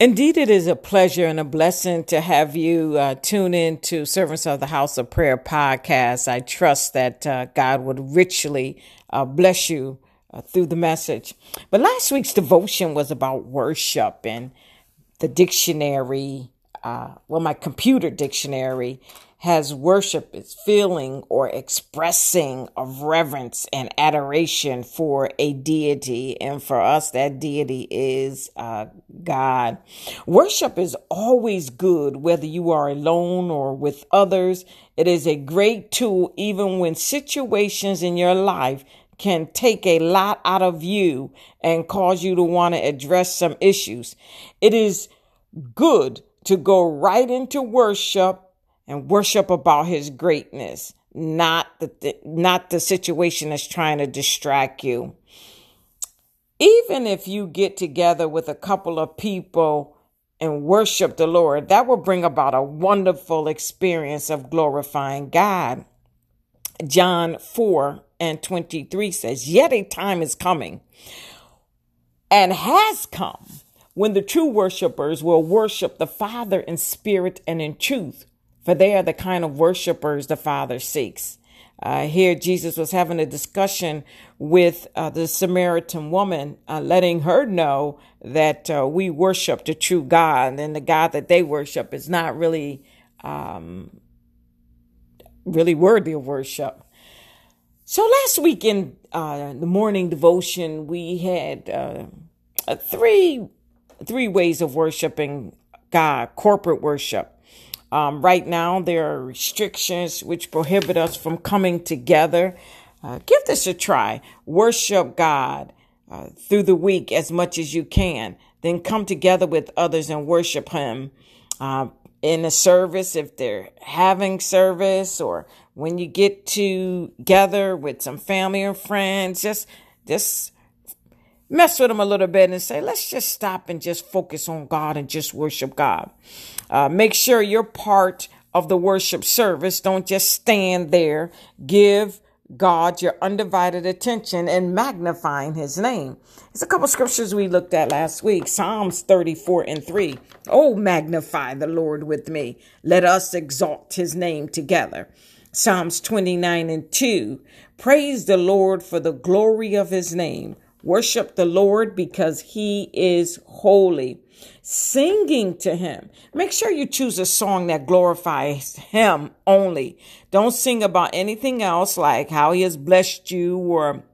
Indeed, it is a pleasure and a blessing to have you uh, tune in to Servants of the House of Prayer podcast. I trust that uh, God would richly uh, bless you uh, through the message. But last week's devotion was about worship and the dictionary, uh, well, my computer dictionary has worship is feeling or expressing of reverence and adoration for a deity. And for us, that deity is uh, God. Worship is always good, whether you are alone or with others. It is a great tool, even when situations in your life can take a lot out of you and cause you to want to address some issues. It is good to go right into worship and worship about his greatness, not the, not the situation that's trying to distract you. Even if you get together with a couple of people and worship the Lord, that will bring about a wonderful experience of glorifying God. John 4 and 23 says, Yet a time is coming and has come when the true worshipers will worship the Father in spirit and in truth for they are the kind of worshipers the Father seeks. Uh, here, Jesus was having a discussion with uh, the Samaritan woman, uh, letting her know that uh, we worship the true God, and the God that they worship is not really, um, really worthy of worship. So last week in uh, the morning devotion, we had uh, three three ways of worshiping God: corporate worship um, right now, there are restrictions which prohibit us from coming together. Uh, give this a try. Worship God uh, through the week as much as you can. Then come together with others and worship Him uh, in a service if they're having service or when you get together with some family or friends. Just, just mess with them a little bit and say, let's just stop and just focus on God and just worship God. Uh, make sure you're part of the worship service. Don't just stand there. Give God your undivided attention and magnifying his name. There's a couple scriptures we looked at last week. Psalms 34 and 3. Oh, magnify the Lord with me. Let us exalt his name together. Psalms 29 and 2. Praise the Lord for the glory of his name. Worship the Lord because he is holy. Singing to him. Make sure you choose a song that glorifies him only. Don't sing about anything else like how he has blessed you or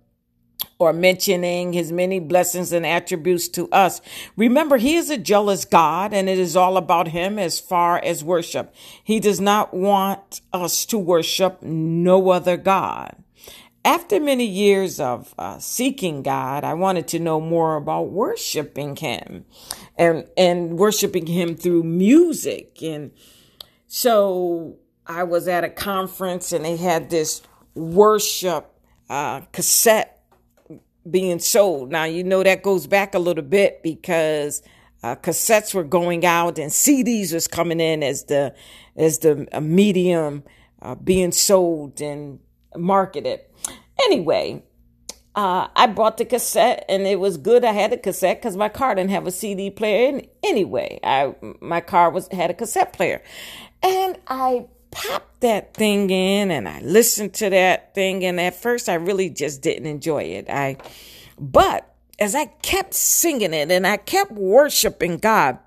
or mentioning his many blessings and attributes to us. Remember, he is a jealous God and it is all about him as far as worship. He does not want us to worship no other God. After many years of uh, seeking God, I wanted to know more about worshiping Him and, and worshiping Him through music. And so I was at a conference and they had this worship uh, cassette being sold. Now, you know, that goes back a little bit because uh, cassettes were going out and CDs was coming in as the, as the medium uh, being sold and marketed. Anyway, uh, I bought the cassette and it was good. I had a cassette because my car didn't have a CD player. And anyway, I my car was had a cassette player, and I popped that thing in and I listened to that thing. And at first, I really just didn't enjoy it. I, but as I kept singing it and I kept worshiping God,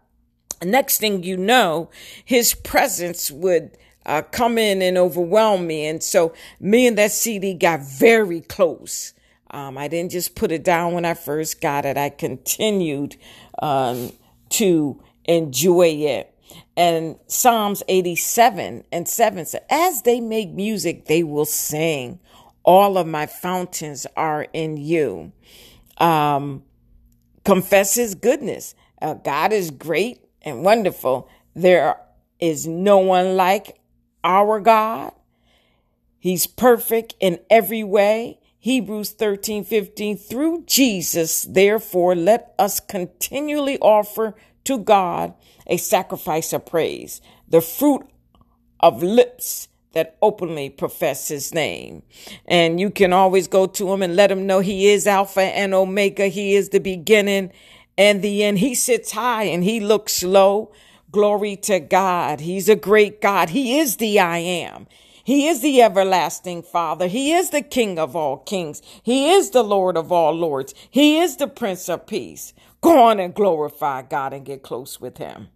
next thing you know, His presence would uh, come in and overwhelm me. And so me and that CD got very close. Um, I didn't just put it down when I first got it. I continued um, to enjoy it. And Psalms 87 and 7 said, As they make music, they will sing. All of my fountains are in you. Um, confess his goodness. Uh, God is great and wonderful. There is no one like our God. He's perfect in every way. Hebrews 13, 15, through Jesus, therefore, let us continually offer to God a sacrifice of praise, the fruit of lips that openly profess his name. And you can always go to him and let him know he is Alpha and Omega. He is the beginning and the end, he sits high and he looks low. Glory to God. He's a great God. He is the I am. He is the everlasting Father. He is the King of all kings. He is the Lord of all lords. He is the Prince of Peace. Go on and glorify God and get close with Him.